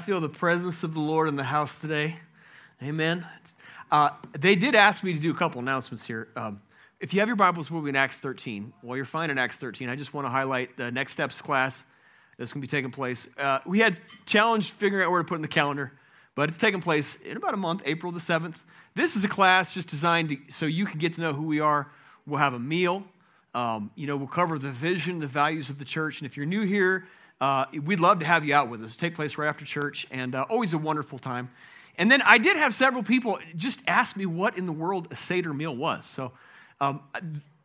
feel the presence of the Lord in the house today. Amen. Uh, they did ask me to do a couple announcements here. Um, if you have your Bibles, we'll be in Acts 13. While you're finding Acts 13, I just want to highlight the Next Steps class that's going to be taking place. Uh, we had challenge figuring out where to put in the calendar, but it's taking place in about a month, April the 7th. This is a class just designed to, so you can get to know who we are. We'll have a meal. Um, you know, we'll cover the vision, the values of the church. And if you're new here, uh, we'd love to have you out with us. Take place right after church, and uh, always a wonderful time. And then I did have several people just ask me what in the world a Seder meal was. So um,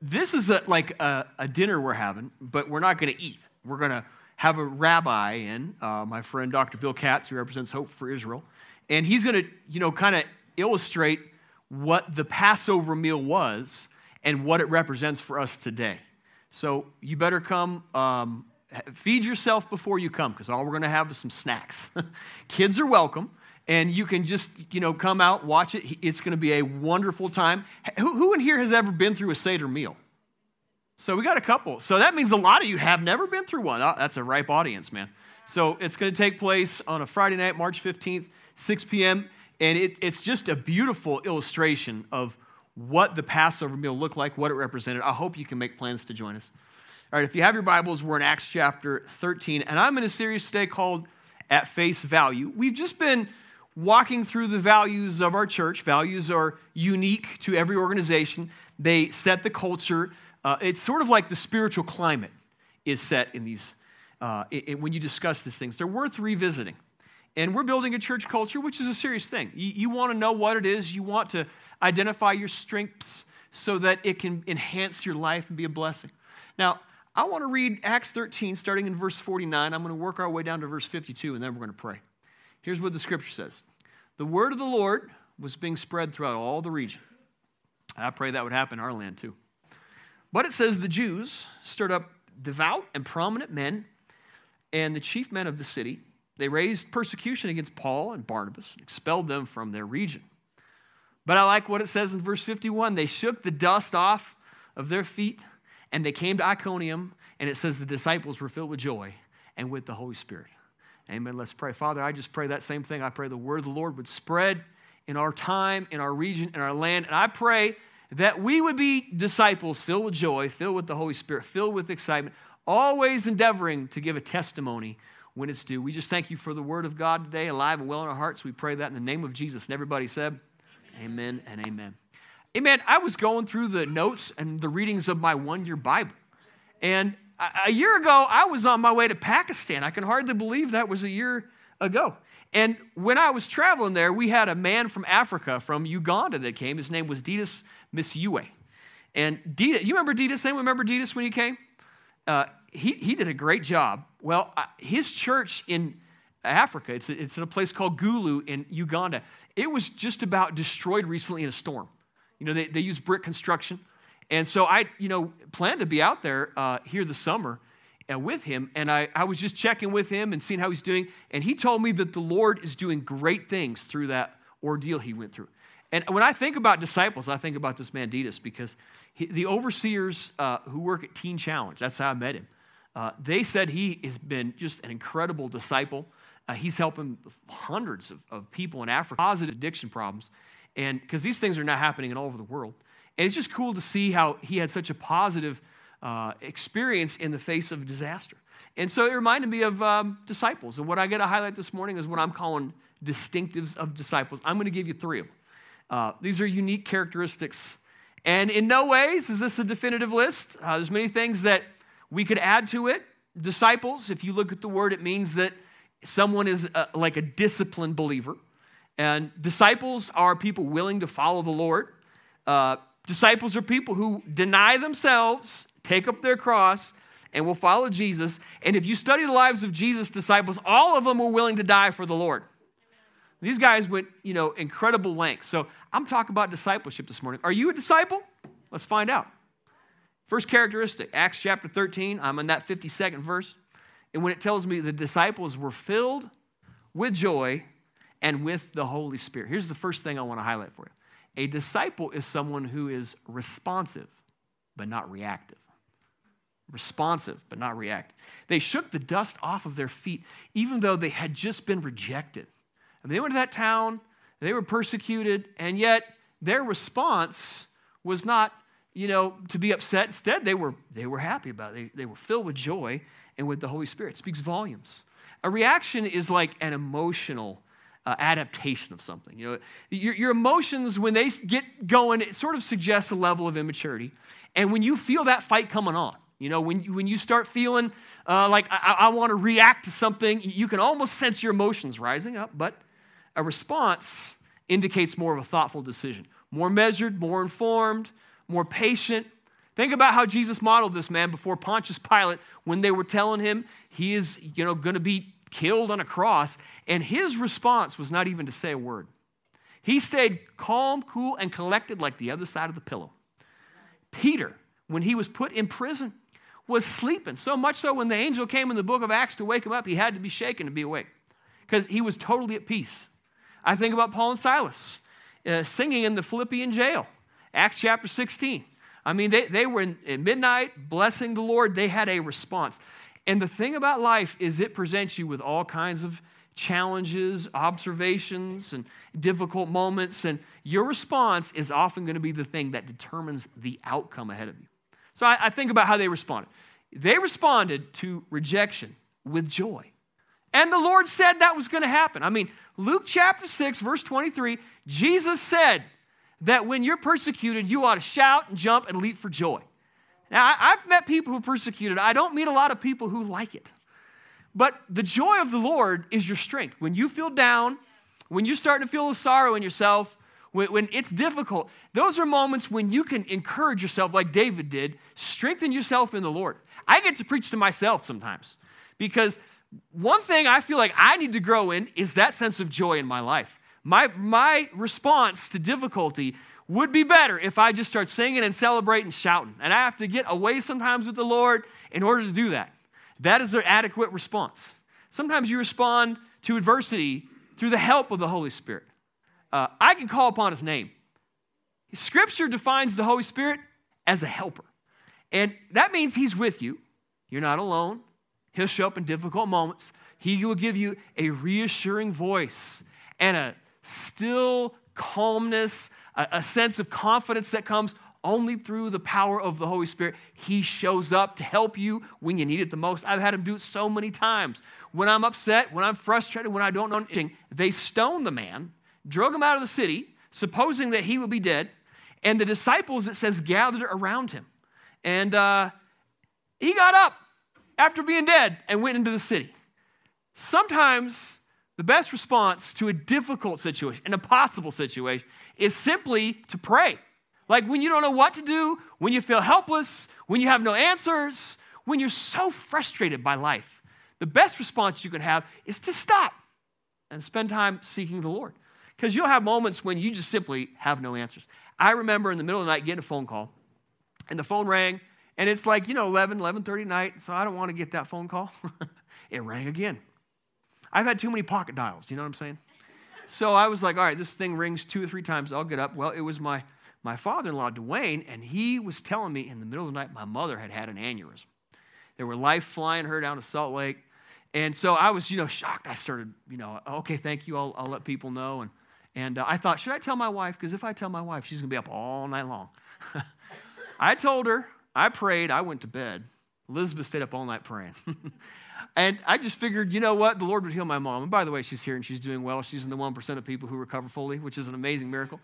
this is a, like a, a, dinner we're having, but we're not going to eat. We're going to have a rabbi in, uh, my friend Dr. Bill Katz, who represents Hope for Israel, and he's going to, you know, kind of illustrate what the Passover meal was and what it represents for us today. So you better come um, feed yourself before you come because all we're going to have is some snacks. Kids are welcome. And you can just, you know, come out, watch it. It's going to be a wonderful time. Who, who in here has ever been through a Seder meal? So we got a couple. So that means a lot of you have never been through one. Oh, that's a ripe audience, man. So it's going to take place on a Friday night, March 15th, 6 p.m. And it, it's just a beautiful illustration of what the Passover meal looked like, what it represented. I hope you can make plans to join us. All right, if you have your Bibles, we're in Acts chapter 13, and I'm in a series today called At Face Value. We've just been walking through the values of our church. Values are unique to every organization, they set the culture. Uh, it's sort of like the spiritual climate is set in these, uh, in, when you discuss these things. They're worth revisiting. And we're building a church culture, which is a serious thing. You, you want to know what it is, you want to identify your strengths so that it can enhance your life and be a blessing. Now, I want to read Acts 13, starting in verse 49. I'm going to work our way down to verse 52, and then we're going to pray. Here's what the scripture says The word of the Lord was being spread throughout all the region. I pray that would happen in our land too. But it says the Jews stirred up devout and prominent men and the chief men of the city. They raised persecution against Paul and Barnabas and expelled them from their region. But I like what it says in verse 51 they shook the dust off of their feet and they came to Iconium, and it says the disciples were filled with joy and with the Holy Spirit. Amen. Let's pray. Father, I just pray that same thing. I pray the word of the Lord would spread in our time, in our region, in our land. And I pray that we would be disciples filled with joy, filled with the Holy Spirit, filled with excitement, always endeavoring to give a testimony when it's due. We just thank you for the word of God today, alive and well in our hearts. We pray that in the name of Jesus. And everybody said, Amen, amen and amen. Amen. I was going through the notes and the readings of my one year Bible. And a year ago, I was on my way to Pakistan. I can hardly believe that was a year ago. And when I was traveling there, we had a man from Africa, from Uganda, that came. His name was Didas Misiwe. And Didas, you remember Didas? Anyone remember Didas when he came? Uh, he, he did a great job. Well, uh, his church in Africa, it's, it's in a place called Gulu in Uganda, it was just about destroyed recently in a storm. You know, they, they use brick construction. And so I, you know, planned to be out there uh, here this summer uh, with him. And I, I was just checking with him and seeing how he's doing. And he told me that the Lord is doing great things through that ordeal he went through. And when I think about disciples, I think about this man, Didas, because he, the overseers uh, who work at Teen Challenge, that's how I met him, uh, they said he has been just an incredible disciple. Uh, he's helping hundreds of, of people in Africa, positive addiction problems. And because these things are now happening all over the world. And it's just cool to see how he had such a positive uh, experience in the face of disaster. And so it reminded me of um, disciples. And what I get to highlight this morning is what I'm calling distinctives of disciples. I'm going to give you three of them. Uh, these are unique characteristics. And in no ways is this a definitive list. Uh, there's many things that we could add to it. Disciples, if you look at the word, it means that someone is a, like a disciplined believer. And disciples are people willing to follow the Lord. Uh, disciples are people who deny themselves, take up their cross, and will follow Jesus. And if you study the lives of Jesus' disciples, all of them were willing to die for the Lord. These guys went, you know, incredible lengths. So I'm talking about discipleship this morning. Are you a disciple? Let's find out. First characteristic, Acts chapter 13. I'm in that 52nd verse. And when it tells me the disciples were filled with joy and with the Holy Spirit. Here's the first thing I want to highlight for you a disciple is someone who is responsive, but not reactive. responsive, but not react. They shook the dust off of their feet, even though they had just been rejected. Mean, they went to that town, they were persecuted, and yet their response was not, you know, to be upset. Instead, they were, they were happy about it. They, they were filled with joy and with the Holy Spirit. It speaks volumes. A reaction is like an emotional uh, adaptation of something. You know, your, your emotions, when they get going, it sort of suggests a level of immaturity. And when you feel that fight coming on, you know, when you, when you start feeling uh, like I, I want to react to something, you can almost sense your emotions rising up, but a response indicates more of a thoughtful decision, more measured, more informed, more patient. Think about how Jesus modeled this man before Pontius Pilate when they were telling him he is, you know, going to be killed on a cross, and his response was not even to say a word. He stayed calm, cool, and collected like the other side of the pillow. Peter, when he was put in prison, was sleeping. So much so when the angel came in the book of Acts to wake him up, he had to be shaken to be awake because he was totally at peace. I think about Paul and Silas uh, singing in the Philippian jail, Acts chapter 16. I mean, they, they were in, at midnight blessing the Lord. They had a response. And the thing about life is it presents you with all kinds of challenges, observations, and difficult moments. And your response is often going to be the thing that determines the outcome ahead of you. So I, I think about how they responded. They responded to rejection with joy. And the Lord said that was going to happen. I mean, Luke chapter 6, verse 23, Jesus said that when you're persecuted, you ought to shout and jump and leap for joy. Now, I've met people who persecuted. I don't meet a lot of people who like it. But the joy of the Lord is your strength. When you feel down, when you're starting to feel a sorrow in yourself, when, when it's difficult, those are moments when you can encourage yourself, like David did, strengthen yourself in the Lord. I get to preach to myself sometimes because one thing I feel like I need to grow in is that sense of joy in my life. My, my response to difficulty would be better if I just start singing and celebrating shouting. And I have to get away sometimes with the Lord in order to do that. That is an adequate response. Sometimes you respond to adversity through the help of the Holy Spirit. Uh, I can call upon His name. Scripture defines the Holy Spirit as a helper. And that means He's with you. You're not alone. He'll show up in difficult moments. He will give you a reassuring voice and a still calmness, a, a sense of confidence that comes only through the power of the Holy Spirit. He shows up to help you when you need it the most. I've had him do it so many times. When I'm upset, when I'm frustrated, when I don't know anything, they stoned the man, drug him out of the city, supposing that he would be dead. And the disciples, it says, gathered around him. And uh, he got up after being dead and went into the city. Sometimes the best response to a difficult situation, an impossible situation, is simply to pray. Like when you don't know what to do, when you feel helpless, when you have no answers, when you're so frustrated by life, the best response you can have is to stop and spend time seeking the Lord. Because you'll have moments when you just simply have no answers. I remember in the middle of the night getting a phone call, and the phone rang, and it's like, you know, 11, 11.30 at night, so I don't want to get that phone call. it rang again. I've had too many pocket dials, you know what I'm saying? So I was like, all right, this thing rings two or three times, I'll get up. Well, it was my, my father-in-law, Dwayne, and he was telling me in the middle of the night my mother had had an aneurysm. There were life flying her down to Salt Lake. And so I was, you know, shocked. I started, you know, okay, thank you. I'll, I'll let people know. And, and uh, I thought, should I tell my wife? Because if I tell my wife, she's going to be up all night long. I told her, I prayed, I went to bed. Elizabeth stayed up all night praying. and I just figured, you know what? The Lord would heal my mom. And by the way, she's here and she's doing well. She's in the 1% of people who recover fully, which is an amazing miracle.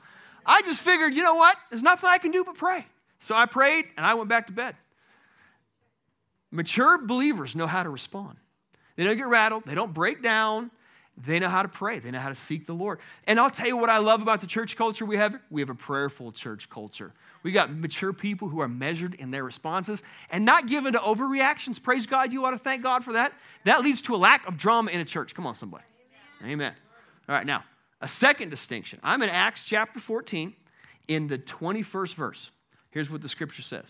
I just figured, you know what? There's nothing I can do but pray. So I prayed and I went back to bed. Mature believers know how to respond. They don't get rattled, they don't break down, they know how to pray. They know how to seek the Lord. And I'll tell you what I love about the church culture we have. We have a prayerful church culture. We got mature people who are measured in their responses and not given to overreactions. Praise God. You ought to thank God for that. That leads to a lack of drama in a church. Come on, somebody. Amen. Amen. All right, now, a second distinction. I'm in Acts chapter 14 in the 21st verse. Here's what the scripture says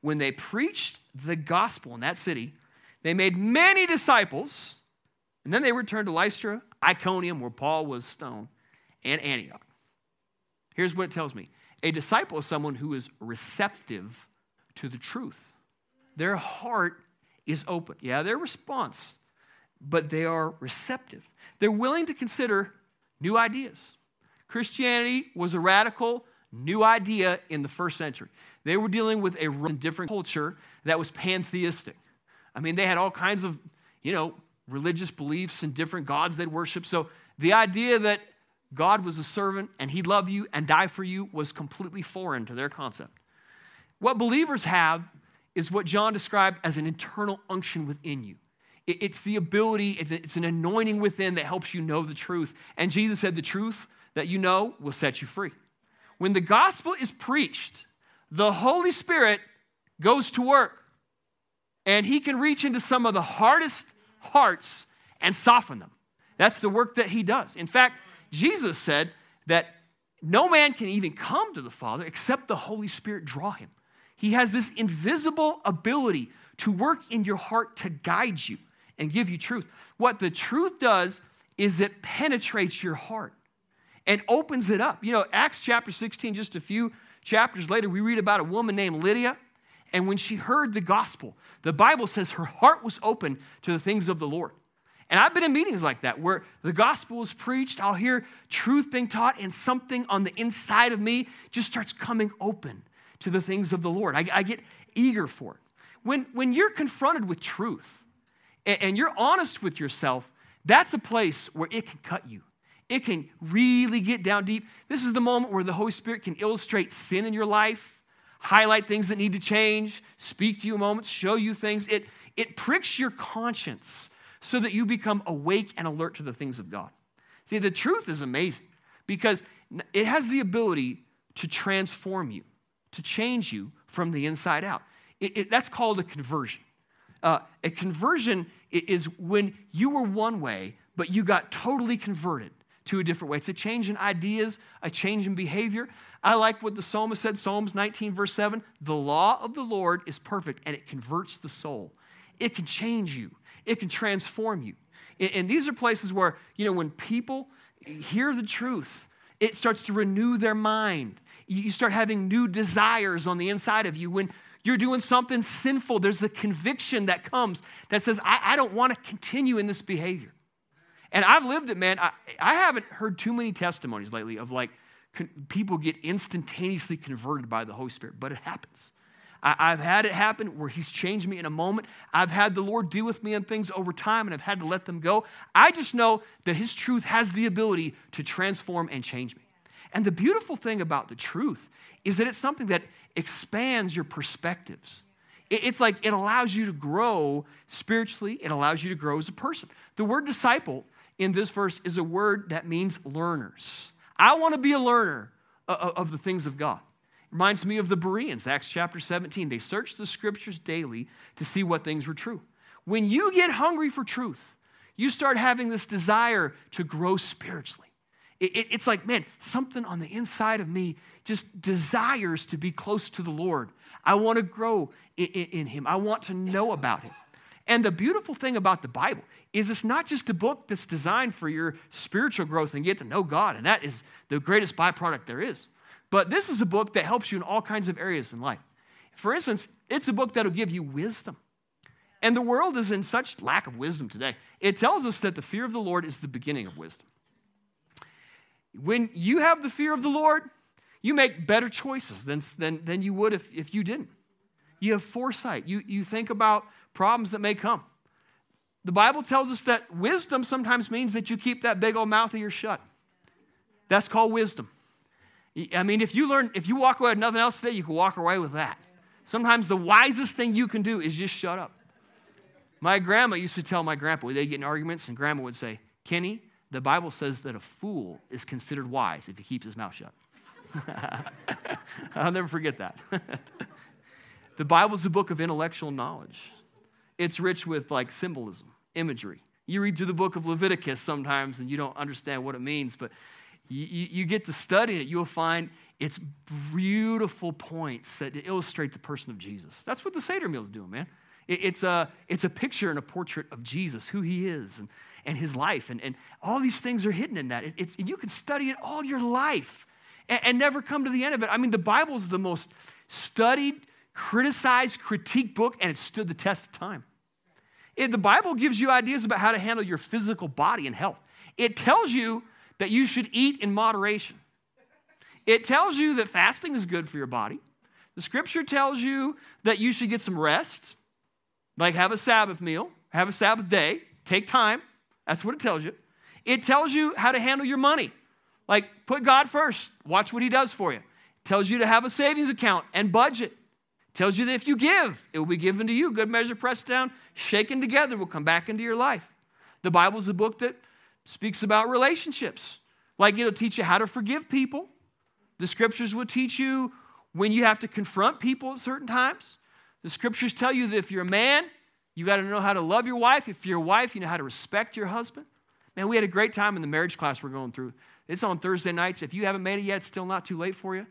When they preached the gospel in that city, they made many disciples and then they returned to Lystra, Iconium, where Paul was stoned, and Antioch. Here's what it tells me a disciple is someone who is receptive to the truth. their heart is open. Yeah, their response, but they are receptive. They're willing to consider new ideas. Christianity was a radical new idea in the first century. They were dealing with a different culture that was pantheistic. I mean, they had all kinds of, you know, religious beliefs and different gods they'd worship. So the idea that God was a servant and he'd love you and die for you was completely foreign to their concept. What believers have is what John described as an internal unction within you. It's the ability, it's an anointing within that helps you know the truth. And Jesus said, The truth that you know will set you free. When the gospel is preached, the Holy Spirit goes to work and he can reach into some of the hardest hearts and soften them. That's the work that he does. In fact, Jesus said that no man can even come to the Father except the Holy Spirit draw him. He has this invisible ability to work in your heart to guide you and give you truth. What the truth does is it penetrates your heart and opens it up. You know, Acts chapter 16, just a few chapters later, we read about a woman named Lydia. And when she heard the gospel, the Bible says her heart was open to the things of the Lord. And I've been in meetings like that where the gospel is preached, I'll hear truth being taught, and something on the inside of me just starts coming open to the things of the Lord. I, I get eager for it. When, when you're confronted with truth and, and you're honest with yourself, that's a place where it can cut you. It can really get down deep. This is the moment where the Holy Spirit can illustrate sin in your life, highlight things that need to change, speak to you moments, show you things. It, it pricks your conscience so that you become awake and alert to the things of God. See, the truth is amazing because it has the ability to transform you, to change you from the inside out. It, it, that's called a conversion. Uh, a conversion is when you were one way, but you got totally converted to a different way. It's a change in ideas, a change in behavior. I like what the psalmist said, Psalms 19, verse 7 The law of the Lord is perfect and it converts the soul. It can change you, it can transform you. And these are places where, you know, when people hear the truth, it starts to renew their mind. You start having new desires on the inside of you. When you're doing something sinful, there's a conviction that comes that says, I, I don't want to continue in this behavior. And I've lived it, man. I, I haven't heard too many testimonies lately of like con- people get instantaneously converted by the Holy Spirit, but it happens. I, have had it happen where He's changed me in a moment. I've had the Lord deal with me on things over time and I've had to let them go. I just know that His truth has the ability to transform and change me. And the beautiful thing about the truth is that it's something that expands your perspectives. It's like it allows you to grow spiritually, it allows you to grow as a person. The word disciple in this verse is a word that means learners. I want to be a learner of the things of God. Reminds me of the Bereans, Acts chapter 17. They searched the scriptures daily to see what things were true. When you get hungry for truth, you start having this desire to grow spiritually. It, it, it's like, man, something on the inside of me just desires to be close to the Lord. I want to grow in, in Him, I want to know about Him. And the beautiful thing about the Bible is it's not just a book that's designed for your spiritual growth and get to know God, and that is the greatest byproduct there is. But this is a book that helps you in all kinds of areas in life. For instance, it's a book that'll give you wisdom. And the world is in such lack of wisdom today. It tells us that the fear of the Lord is the beginning of wisdom. When you have the fear of the Lord, you make better choices than, than, than you would if, if you didn't. You have foresight. You, you think about problems that may come. The Bible tells us that wisdom sometimes means that you keep that big old mouth of yours shut. That's called wisdom. I mean, if you learn, if you walk away with nothing else today, you can walk away with that. Sometimes the wisest thing you can do is just shut up. My grandma used to tell my grandpa, they'd get in arguments, and grandma would say, Kenny, the Bible says that a fool is considered wise if he keeps his mouth shut. I'll never forget that. the Bible is a book of intellectual knowledge. It's rich with like symbolism, imagery. You read through the book of Leviticus sometimes and you don't understand what it means, but you, you get to study it, you'll find it's beautiful points that illustrate the person of Jesus. That's what the Seder meal is doing, man. It, it's, a, it's a picture and a portrait of Jesus, who he is, and, and his life. And, and all these things are hidden in that. It, it's, you can study it all your life and, and never come to the end of it. I mean, the Bible is the most studied criticized, critique book, and it stood the test of time. It, the Bible gives you ideas about how to handle your physical body and health. It tells you that you should eat in moderation. It tells you that fasting is good for your body. The scripture tells you that you should get some rest, like have a Sabbath meal, have a Sabbath day, take time. That's what it tells you. It tells you how to handle your money. Like put God first, watch what He does for you. It tells you to have a savings account and budget. It tells you that if you give, it will be given to you. Good measure, pressed down, shaken together, will come back into your life. The Bible is a book that speaks about relationships. Like it'll teach you how to forgive people. The scriptures will teach you when you have to confront people at certain times. The scriptures tell you that if you're a man, you got to know how to love your wife. If you're a wife, you know how to respect your husband. Man, we had a great time in the marriage class we're going through. It's on Thursday nights. If you haven't made it yet, it's still not too late for you.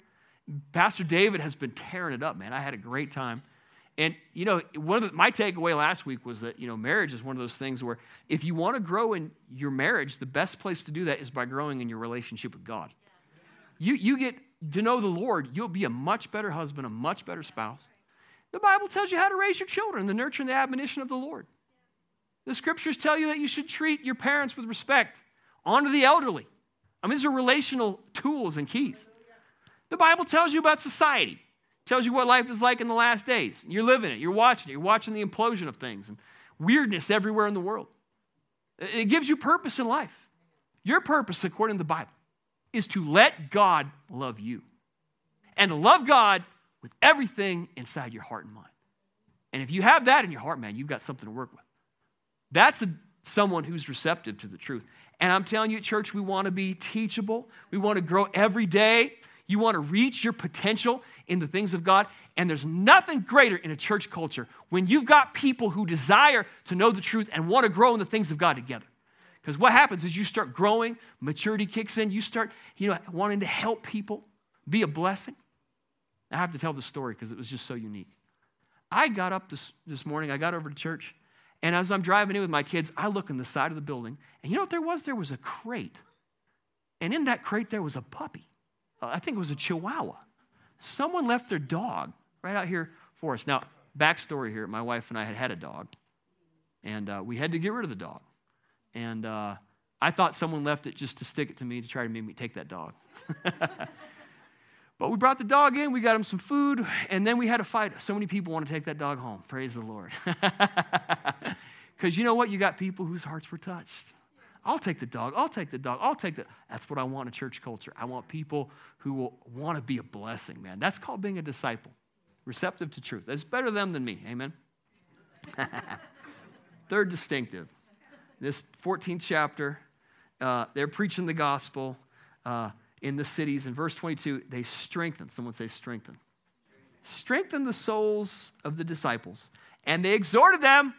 Pastor David has been tearing it up, man. I had a great time. And you know, one of the, my takeaway last week was that you know, marriage is one of those things where if you want to grow in your marriage, the best place to do that is by growing in your relationship with God. You you get to know the Lord, you'll be a much better husband, a much better spouse. The Bible tells you how to raise your children, the nurture and the admonition of the Lord. The scriptures tell you that you should treat your parents with respect, honor the elderly. I mean, these are relational tools and keys. The Bible tells you about society, tells you what life is like in the last days. You're living it, you're watching it, you're watching the implosion of things and weirdness everywhere in the world. It gives you purpose in life. Your purpose, according to the Bible, is to let God love you and to love God with everything inside your heart and mind. And if you have that in your heart, man, you've got something to work with. That's a, someone who's receptive to the truth. And I'm telling you, at church, we want to be teachable. We want to grow every day. You want to reach your potential in the things of God. And there's nothing greater in a church culture when you've got people who desire to know the truth and want to grow in the things of God together. Because what happens is you start growing, maturity kicks in, you start, you know, wanting to help people, be a blessing. I have to tell the story because it was just so unique. I got up this, this morning, I got over to church, and as I'm driving in with my kids, I look in the side of the building, and you know what there was? There was a crate. And in that crate, there was a puppy. Uh, I think it was a chihuahua. Someone left their dog right out here for us. Now, backstory here my wife and I had had a dog, and uh, we had to get rid of the dog. And uh, I thought someone left it just to stick it to me to try to make me take that dog. but we brought the dog in, we got him some food, and then we had a fight. So many people want to take that dog home. Praise the Lord. Because you know what? You got people whose hearts were touched. I'll take the dog. I'll take the dog. I'll take the. That's what I want in church culture. I want people who will want to be a blessing, man. That's called being a disciple, receptive to truth. That's better them than me. Amen. Third distinctive this 14th chapter, uh, they're preaching the gospel uh, in the cities. In verse 22, they strengthen. Someone say, strengthen. Strengthen the souls of the disciples. And they exhorted them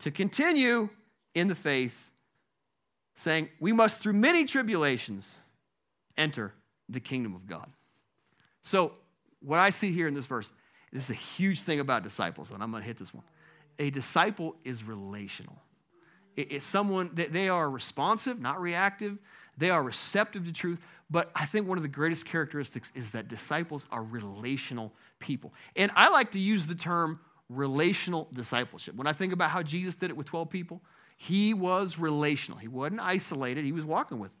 to continue in the faith, saying, We must, through many tribulations, enter the kingdom of God. So, what I see here in this verse, this is a huge thing about disciples, and I'm going to hit this one. A disciple is relational. It's someone that they are responsive, not reactive. They are receptive to truth. But I think one of the greatest characteristics is that disciples are relational people. And I like to use the term relational discipleship. When I think about how Jesus did it with 12 people, he was relational. He wasn't isolated, he was walking with them.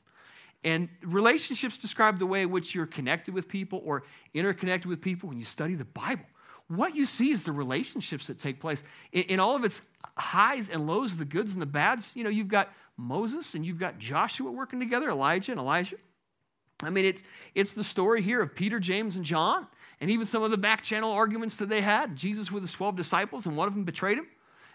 And relationships describe the way in which you're connected with people or interconnected with people when you study the Bible what you see is the relationships that take place in, in, all of its highs and lows, the goods and the bads. You know, you've got Moses and you've got Joshua working together, Elijah and Elisha. I mean, it's, it's the story here of Peter, James, and John, and even some of the back channel arguments that they had. Jesus with his 12 disciples, and one of them betrayed him.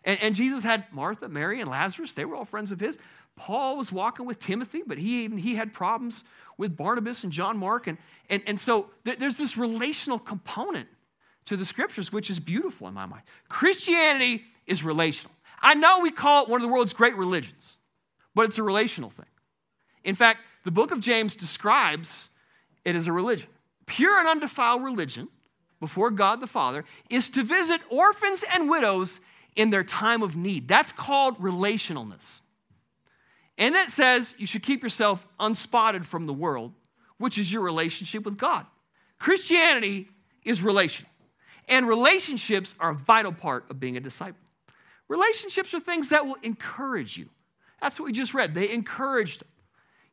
And, and Jesus had Martha, Mary, and Lazarus. They were all friends of his. Paul was walking with Timothy, but he even he had problems with Barnabas and John Mark. And, and, and so th- there's this relational component to the scriptures, which is beautiful in my mind. Christianity is relational. I know we call it one of the world's great religions, but it's a relational thing. In fact, the book of James describes it as a religion. Pure and undefiled religion before God the Father is to visit orphans and widows in their time of need. That's called relationalness. And it says you should keep yourself unspotted from the world, which is your relationship with God. Christianity is relational. And relationships are a vital part of being a disciple. Relationships are things that will encourage you. That's what we just read. They encouraged.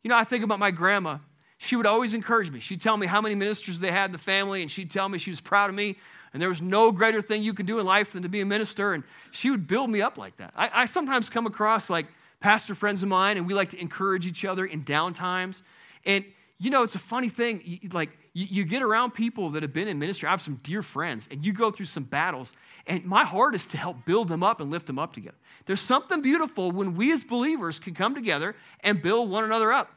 You know, I think about my grandma. She would always encourage me. She'd tell me how many ministers they had in the family, and she'd tell me she was proud of me, and there was no greater thing you can do in life than to be a minister. And she would build me up like that. I, I sometimes come across like pastor friends of mine, and we like to encourage each other in down times. And you know, it's a funny thing. You, like, you, you, get around people that have been in ministry. I have some dear friends, and you go through some battles, and my heart is to help build them up and lift them up together. There's something beautiful when we as believers can come together and build one another up.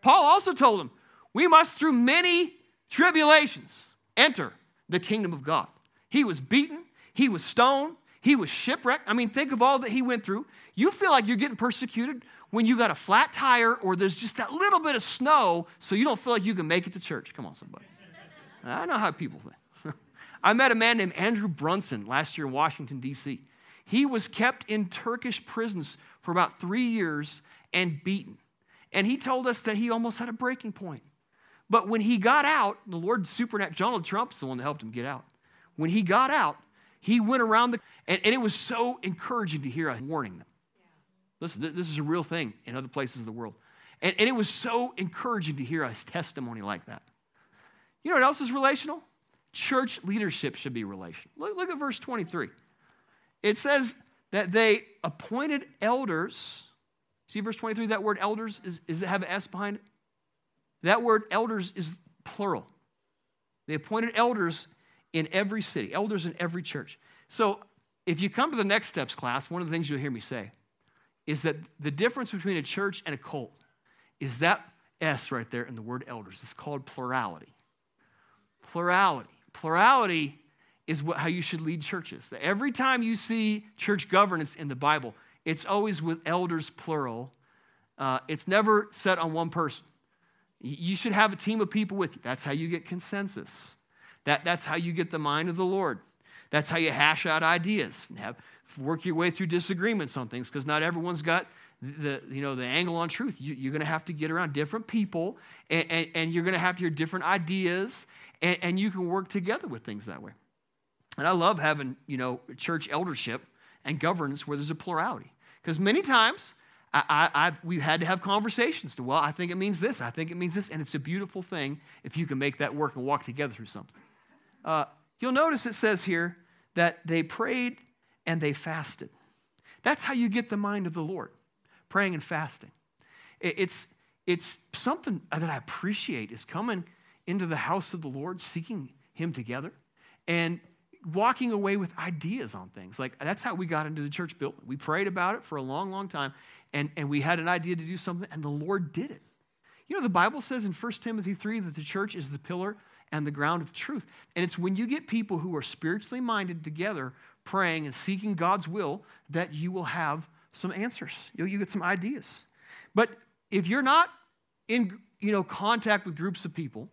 Paul also told them, we must, through many tribulations, enter the kingdom of God. He was beaten, he was stoned, he was shipwrecked. I mean, think of all that he went through. You feel like you're getting persecuted when you got a flat tire or there's just that little bit of snow so you don't feel like you can make it to church. Come on, somebody. I know how people think. I met a man named Andrew Brunson last year in Washington, D.C. He was kept in Turkish prisons for about three years and beaten. And he told us that he almost had a breaking point. But when he got out, the Lord supernatural, Donald Trump's the one that helped him get out. When he got out, he went around the, and, and it was so encouraging to hear us warning them. Listen, this is a real thing in other places of the world. And, and it was so encouraging to hear a testimony like that. You know what else is relational? Church leadership should be relational. Look, look at verse 23. It says that they appointed elders. See verse 23, that word elders, is, is it have an S behind it? That word elders is plural. They appointed elders in every city, elders in every church. So if you come to the next steps class, one of the things you'll hear me say is that the difference between a church and a cult is that S right there in the word elders. It's called plurality. Plurality. Plurality is what, how you should lead churches. That every time you see church governance in the Bible, it's always with elders plural. Uh, it's never set on one person. You should have a team of people with you. That's how you get consensus. That, that's how you get the mind of the Lord. That's how you hash out ideas and have work your way through disagreements on things because not everyone's got the, you know, the angle on truth. You, are going to have to get around different people and, and, and you're going to have to hear different ideas and, and, you can work together with things that way. And I love having, you know, church eldership and governance where there's a plurality. Because many times I, I, we've had to have conversations to, well, I think it means this, I think it means this. And it's a beautiful thing if you can make that work and walk together through something. Uh, you'll notice it says here that they prayed and they fasted. That's how you get the mind of the Lord, praying and fasting. It's, it's something that I appreciate is coming into the house of the Lord, seeking Him together, and walking away with ideas on things. Like that's how we got into the church building. We prayed about it for a long, long time, and, and we had an idea to do something, and the Lord did it. You know, the Bible says in 1 Timothy 3 that the church is the pillar and the ground of truth. And it's when you get people who are spiritually minded together praying and seeking God's will that you will have some answers. You, you get some ideas. But if you're not in you know, contact with groups of people,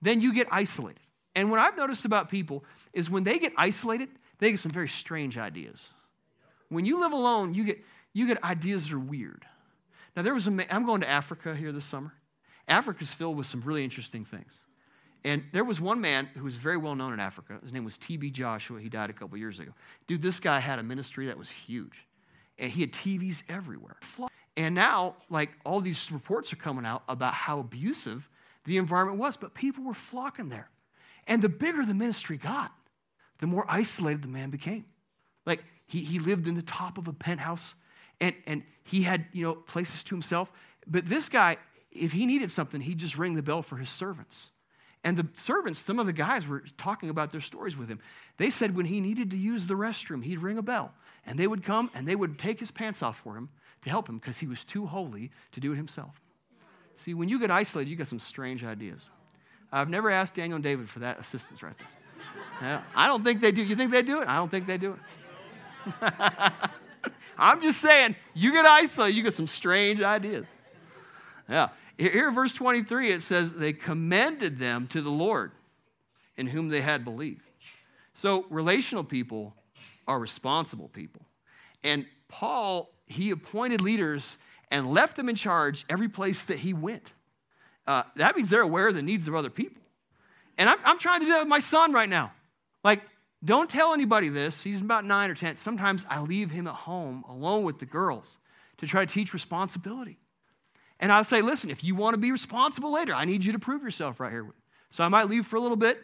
then you get isolated. And what I've noticed about people is when they get isolated, they get some very strange ideas. When you live alone, you get, you get ideas that are weird. Now, there was a, I'm going to Africa here this summer. Africa's filled with some really interesting things. And there was one man who was very well known in Africa. His name was T.B. Joshua. He died a couple years ago. Dude, this guy had a ministry that was huge. And he had TVs everywhere. And now, like, all these reports are coming out about how abusive the environment was, but people were flocking there. And the bigger the ministry got, the more isolated the man became. Like, he, he lived in the top of a penthouse and, and he had, you know, places to himself. But this guy, if he needed something, he'd just ring the bell for his servants. And the servants, some of the guys were talking about their stories with him. They said when he needed to use the restroom, he'd ring a bell. And they would come and they would take his pants off for him to help him because he was too holy to do it himself. See, when you get isolated, you get some strange ideas. I've never asked Daniel and David for that assistance right there. I don't think they do. You think they do it? I don't think they do it. I'm just saying, you get isolated, you get some strange ideas. Yeah. Here, verse 23, it says, they commended them to the Lord in whom they had believed. So, relational people are responsible people. And Paul, he appointed leaders and left them in charge every place that he went. Uh, that means they're aware of the needs of other people. And I'm, I'm trying to do that with my son right now. Like, Don't tell anybody this. He's about nine or 10. Sometimes I leave him at home alone with the girls to try to teach responsibility. And I'll say, listen, if you want to be responsible later, I need you to prove yourself right here. So I might leave for a little bit.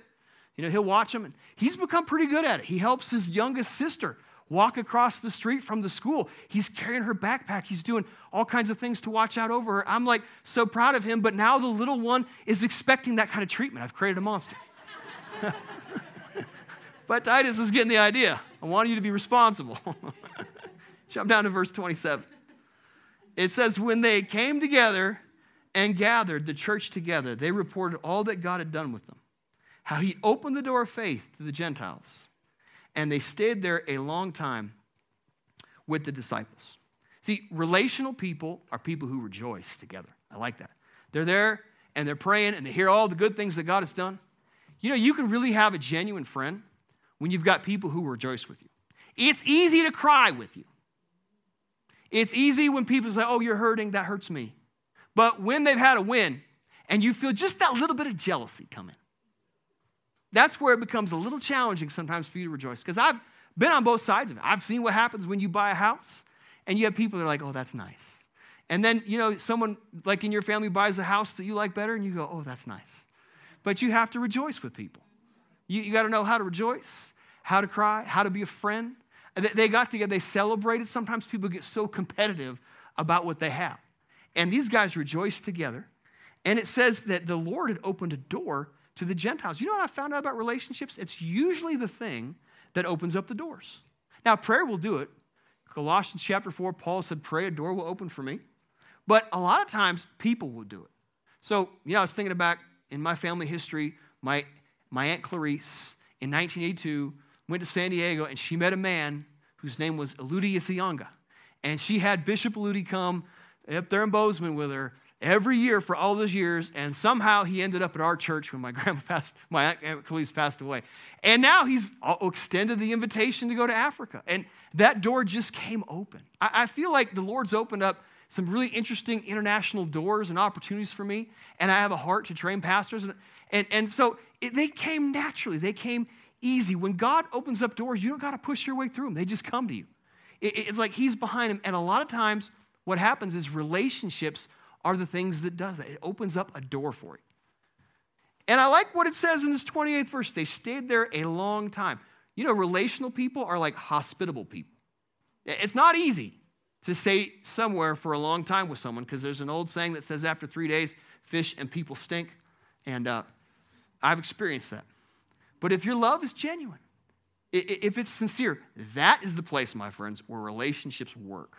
You know, he'll watch him. And he's become pretty good at it. He helps his youngest sister walk across the street from the school. He's carrying her backpack. He's doing all kinds of things to watch out over her. I'm like so proud of him, but now the little one is expecting that kind of treatment. I've created a monster. but Titus is getting the idea. I want you to be responsible. Jump down to verse 27. It says, When they came together and gathered the church together, they reported all that God had done with them, how he opened the door of faith to the Gentiles and they stayed there a long time with the disciples. See, relational people are people who rejoice together. I like that. They're there and they're praying and they hear all the good things that God has done. You know, you can really have a genuine friend when you've got people who rejoice with you. It's easy to cry with you. It's easy when people say, Oh, you're hurting, that hurts me. But when they've had a win and you feel just that little bit of jealousy come in, that's where it becomes a little challenging sometimes for you to rejoice. Because I've been on both sides of it. I've seen what happens when you buy a house and you have people that are like, oh, that's nice. And then, you know, someone like in your family buys a house that you like better and you go, oh, that's nice. But you have to rejoice with people. You, you got to know how to rejoice, how to cry, how to be a friend. They got together, they celebrated. Sometimes people get so competitive about what they have. And these guys rejoiced together. And it says that the Lord had opened a door to the Gentiles. You know what I found out about relationships? It's usually the thing that opens up the doors. Now, prayer will do it. Colossians chapter 4, Paul said, Pray, a door will open for me. But a lot of times, people will do it. So, you know, I was thinking about in my family history, my, my Aunt Clarice in 1982 went to San Diego and she met a man whose name was Eludi Isianga. And she had Bishop Eludi come up there in Bozeman with her every year for all those years, and somehow he ended up at our church when my grandma passed, my aunt Khalees passed away. And now he's extended the invitation to go to Africa. And that door just came open. I, feel like the Lord's opened up some really interesting international doors and opportunities for me, and I have a heart to train pastors. And, and, and so it, they came naturally, they came easy. When God opens up doors, you don't got to push your way through them, they just come to you. It's like He's behind them. And a lot of times, what happens is relationships are the things that does that. It opens up a door for you. And I like what it says in this 28th verse. They stayed there a long time. You know, relational people are like hospitable people. It's not easy to stay somewhere for a long time with someone because there's an old saying that says after three days, fish and people stink. And uh, I've experienced that. But if your love is genuine, if it's sincere, that is the place, my friends, where relationships work.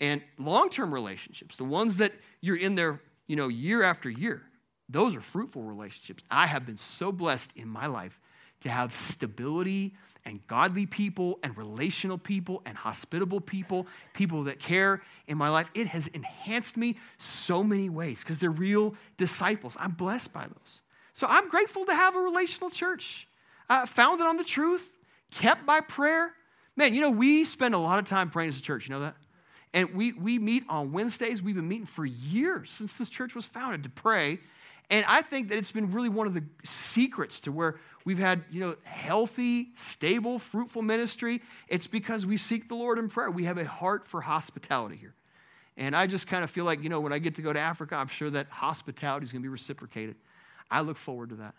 And long term relationships, the ones that you're in there, you know, year after year, those are fruitful relationships. I have been so blessed in my life to have stability and godly people and relational people and hospitable people, people that care in my life. It has enhanced me so many ways because they're real disciples. I'm blessed by those. So I'm grateful to have a relational church uh, founded on the truth, kept by prayer. Man, you know, we spend a lot of time praying as a church. You know that? And we, we meet on Wednesdays. We've been meeting for years since this church was founded to pray. And I think that it's been really one of the secrets to where we've had, you know, healthy, stable, fruitful ministry. It's because we seek the Lord in prayer. We have a heart for hospitality here. And I just kind of feel like, you know, when I get to go to Africa, I'm sure that hospitality is going to be reciprocated. I look forward to that.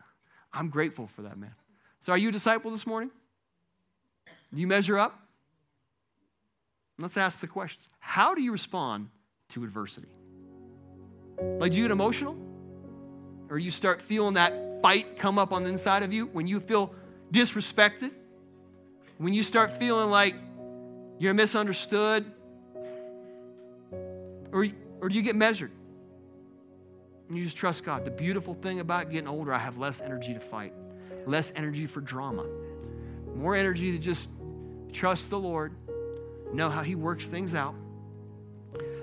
I'm grateful for that, man. So, are you a disciple this morning? Do you measure up? Let's ask the questions. How do you respond to adversity? Like, do you get emotional? Or you start feeling that fight come up on the inside of you when you feel disrespected? When you start feeling like you're misunderstood? Or, or do you get measured? You just trust God. The beautiful thing about getting older, I have less energy to fight, less energy for drama, more energy to just trust the Lord know how He works things out.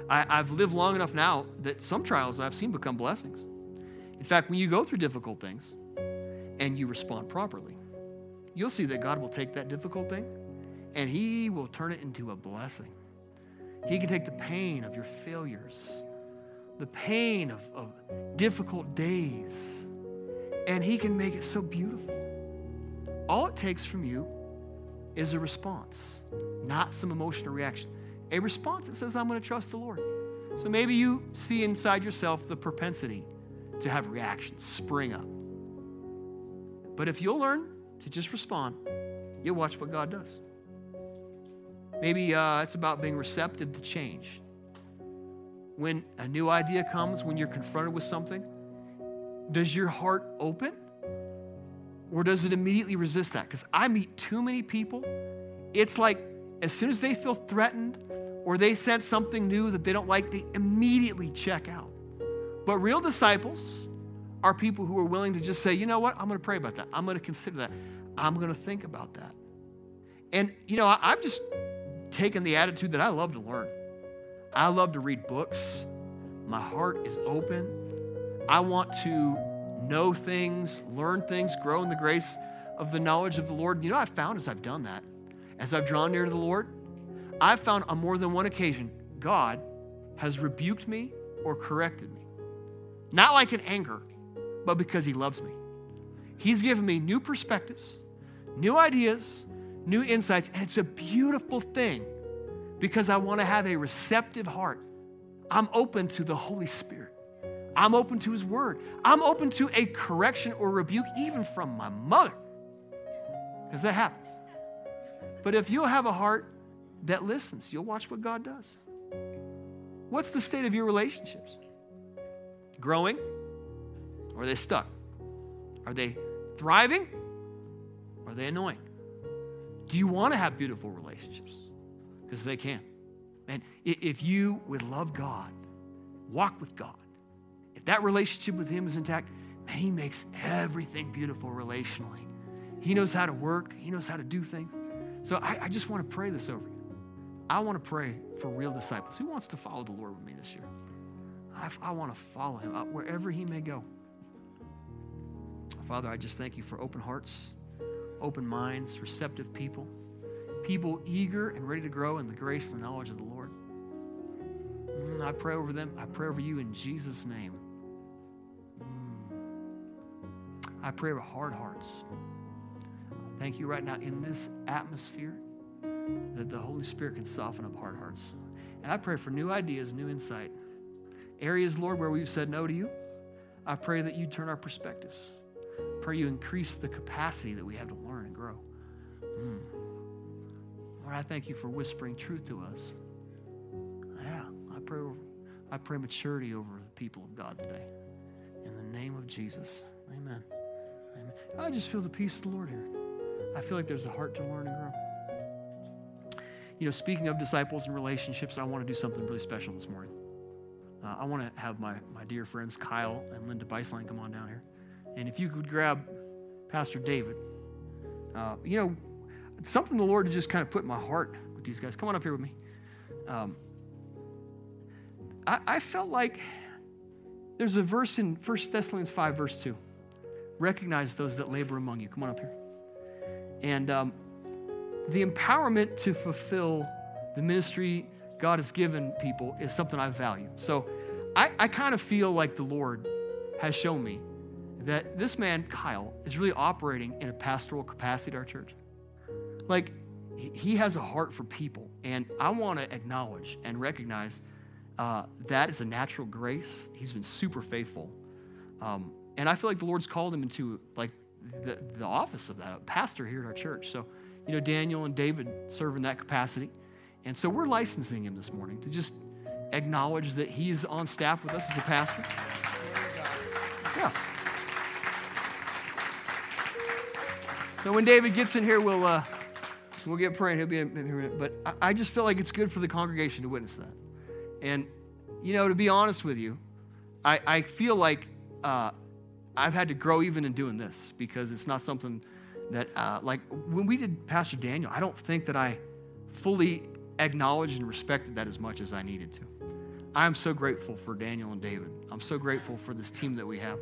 I, have lived long enough now that some trials I've seen become blessings. In fact, when you go through difficult things and you respond properly, you'll see that God will take that difficult thing and He will turn it into a blessing. He can take the pain of your failures, the pain of, of difficult days, and He can make it so beautiful. all it takes from you is a response, not some emotional reaction. A response that says, I'm going to trust the Lord. So maybe you see inside yourself the propensity to have reactions spring up. But if you'll learn to just respond, you'll watch what God does. Maybe uh, it's about being receptive to change. When a new idea comes, when you're confronted with something, does your heart open? Or does it immediately resist that? Because I meet too many people, it's like as soon as they feel threatened or they sense something new that they don't like, they immediately check out. But real disciples are people who are willing to just say, you know what, I'm going to pray about that. I'm going to consider that. I'm going to think about that. And, you know, I've just taken the attitude that I love to learn. I love to read books. My heart is open. I want to know things, learn things, grow in the grace of the knowledge of the Lord. You know, I've found as I've done that, as I've drawn near to the Lord, I've found on more than one occasion, God has rebuked me or corrected me. Not like in anger, but because He loves me. He's given me new perspectives, new ideas, new insights, and it's a beautiful thing because I want to have a receptive heart. I'm open to the Holy Spirit. I'm open to His Word. I'm open to a correction or rebuke, even from my mother, because that happens. But if you'll have a heart that listens, you'll watch what God does. What's the state of your relationships? Growing? Or are they stuck? Are they thriving? Or are they annoying? Do you want to have beautiful relationships? Because they can. And if you would love God, walk with God, if that relationship with Him is intact, man, He makes everything beautiful relationally. He knows how to work, He knows how to do things. So I, I just want to pray this over you. I want to pray for real disciples. Who wants to follow the Lord with me this year? I, I want to follow Him uh, wherever He may go. Father, I just thank you for open hearts, open minds, receptive people, people eager and ready to grow in the grace and the knowledge of the Lord. Mm, I pray over them. I pray over you in Jesus' name. Mm. I pray over hard hearts. Thank you right now in this atmosphere that the Holy Spirit can soften up hard hearts. And I pray for new ideas, new insight. Areas, Lord, where we've said no to you, I pray that you turn our perspectives. Pray you increase the capacity that we have to learn and grow. Mm. Lord, I thank you for whispering truth to us. Yeah, I pray, I pray maturity over the people of God today. In the name of Jesus. Amen. Amen. I just feel the peace of the Lord here. I feel like there's a heart to learn and grow. You know, speaking of disciples and relationships, I want to do something really special this morning. Uh, I want to have my, my dear friends Kyle and Linda Beisline come on down here. And if you could grab Pastor David. Uh, you know, it's something the Lord just kind of put in my heart with these guys. Come on up here with me. Um, I, I felt like there's a verse in 1 Thessalonians 5, verse 2. Recognize those that labor among you. Come on up here. And um, the empowerment to fulfill the ministry God has given people is something I value. So I, I kind of feel like the Lord has shown me that this man, Kyle, is really operating in a pastoral capacity at our church. Like, he has a heart for people, and I want to acknowledge and recognize uh, that is a natural grace. He's been super faithful. Um, and I feel like the Lord's called him into like the, the office of that, pastor here at our church. So you know, Daniel and David serve in that capacity. And so we're licensing him this morning to just acknowledge that he's on staff with us as a pastor. Yeah. So when David gets in here, we'll, uh, we'll get praying. He'll be in here. But I, I just feel like it's good for the congregation to witness that. And, you know, to be honest with you, I, I feel like uh, I've had to grow even in doing this because it's not something – that, uh, like, when we did Pastor Daniel, I don't think that I fully acknowledged and respected that as much as I needed to. I'm so grateful for Daniel and David. I'm so grateful for this team that we have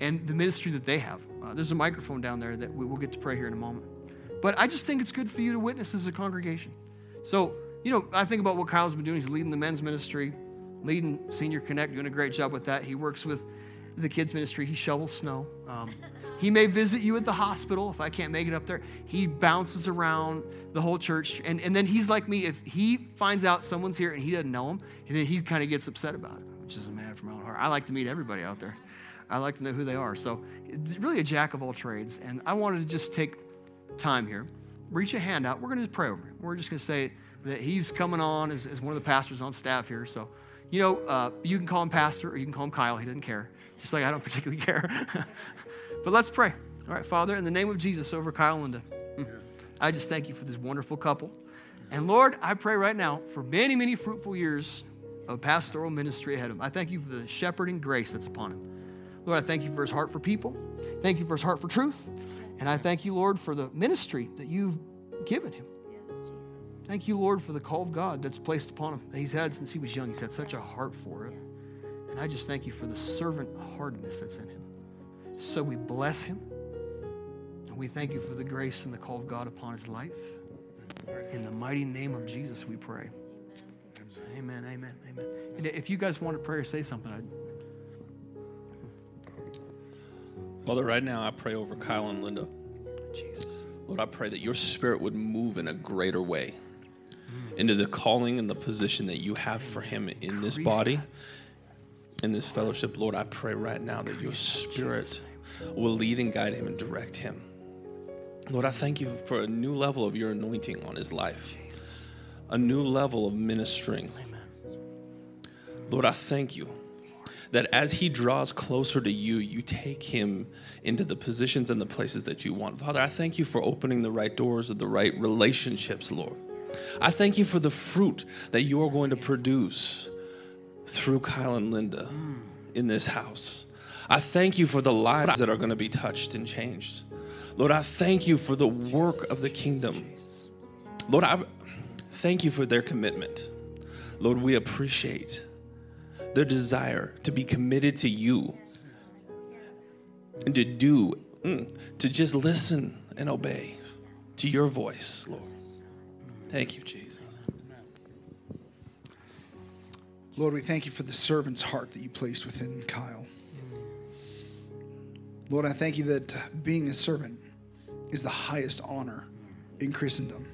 and the ministry that they have. Uh, there's a microphone down there that we will get to pray here in a moment. But I just think it's good for you to witness as a congregation. So, you know, I think about what Kyle's been doing. He's leading the men's ministry, leading Senior Connect, doing a great job with that. He works with the kids' ministry. He shovels snow. Um, he may visit you at the hospital if I can't make it up there. He bounces around the whole church. And, and then he's like me. If he finds out someone's here and he doesn't know him, then he kind of gets upset about it, which is a man from my own heart. I like to meet everybody out there. I like to know who they are. So, really a jack of all trades. And I wanted to just take time here, reach a hand out. We're going to pray over him. We're just going to say that he's coming on as, as one of the pastors on staff here. So, you know, uh, you can call him Pastor or you can call him Kyle. He doesn't care. Just like I don't particularly care. but let's pray. All right, Father, in the name of Jesus over Kyle and Linda, mm, I just thank you for this wonderful couple. And Lord, I pray right now for many, many fruitful years of pastoral ministry ahead of him. I thank you for the shepherding grace that's upon him. Lord, I thank you for his heart for people. Thank you for his heart for truth. And I thank you, Lord, for the ministry that you've given him. Thank you, Lord, for the call of God that's placed upon him. He's had since he was young. He's had such a heart for it. And I just thank you for the servant hardness that's in him. So we bless him. And we thank you for the grace and the call of God upon his life. In the mighty name of Jesus, we pray. Amen, amen, amen. And if you guys want to pray or say something, I'd Father, right now I pray over Kyle and Linda. Jesus. Lord, I pray that your spirit would move in a greater way into the calling and the position that you have for him in this body, in this fellowship. Lord, I pray right now that your spirit will lead and guide him and direct him. Lord, I thank you for a new level of your anointing on his life, a new level of ministering. Lord, I thank you that as he draws closer to you, you take him into the positions and the places that you want. Father, I thank you for opening the right doors of the right relationships, Lord. I thank you for the fruit that you are going to produce through Kyle and Linda in this house. I thank you for the lives that are going to be touched and changed. Lord, I thank you for the work of the kingdom. Lord, I thank you for their commitment. Lord, we appreciate their desire to be committed to you and to do, mm, to just listen and obey to your voice, Lord. Thank you, Jesus. Lord, we thank you for the servant's heart that you placed within Kyle. Lord, I thank you that being a servant is the highest honor in Christendom.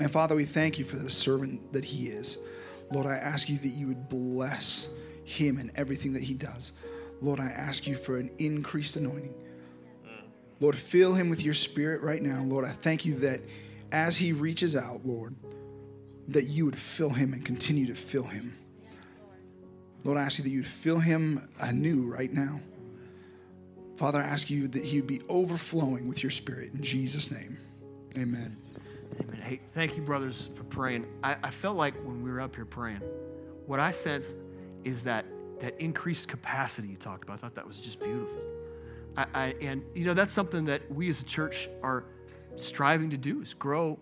And Father, we thank you for the servant that he is. Lord, I ask you that you would bless him and everything that he does. Lord, I ask you for an increased anointing. Lord, fill him with your spirit right now. Lord, I thank you that as he reaches out, Lord, that you would fill him and continue to fill him. Lord, I ask you that you would fill him anew right now. Father, I ask you that he would be overflowing with your spirit. In Jesus' name, amen. Hey, thank you, brothers, for praying. I, I felt like when we were up here praying, what I sense is that that increased capacity you talked about. I thought that was just beautiful. I, I, and you know that's something that we as a church are striving to do is grow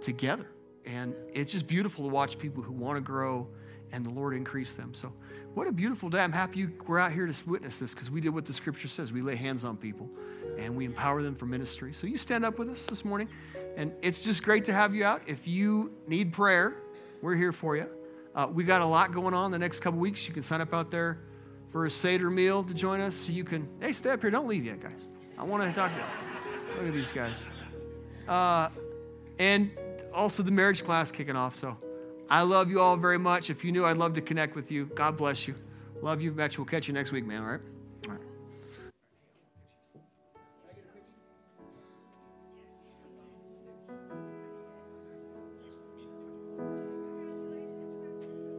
together. And it's just beautiful to watch people who want to grow and the Lord increase them. So, what a beautiful day. I'm happy you were out here to witness this because we did what the scripture says. We lay hands on people and we empower them for ministry. So, you stand up with us this morning. And it's just great to have you out. If you need prayer, we're here for you. Uh, we got a lot going on the next couple weeks. You can sign up out there for a Seder meal to join us. So you can, hey, stay up here. Don't leave yet, guys. I want to talk to you. Look at these guys. Uh, and also the marriage class kicking off. So I love you all very much. If you knew, I'd love to connect with you. God bless you. Love you, Mitch. We'll catch you next week, man. All right?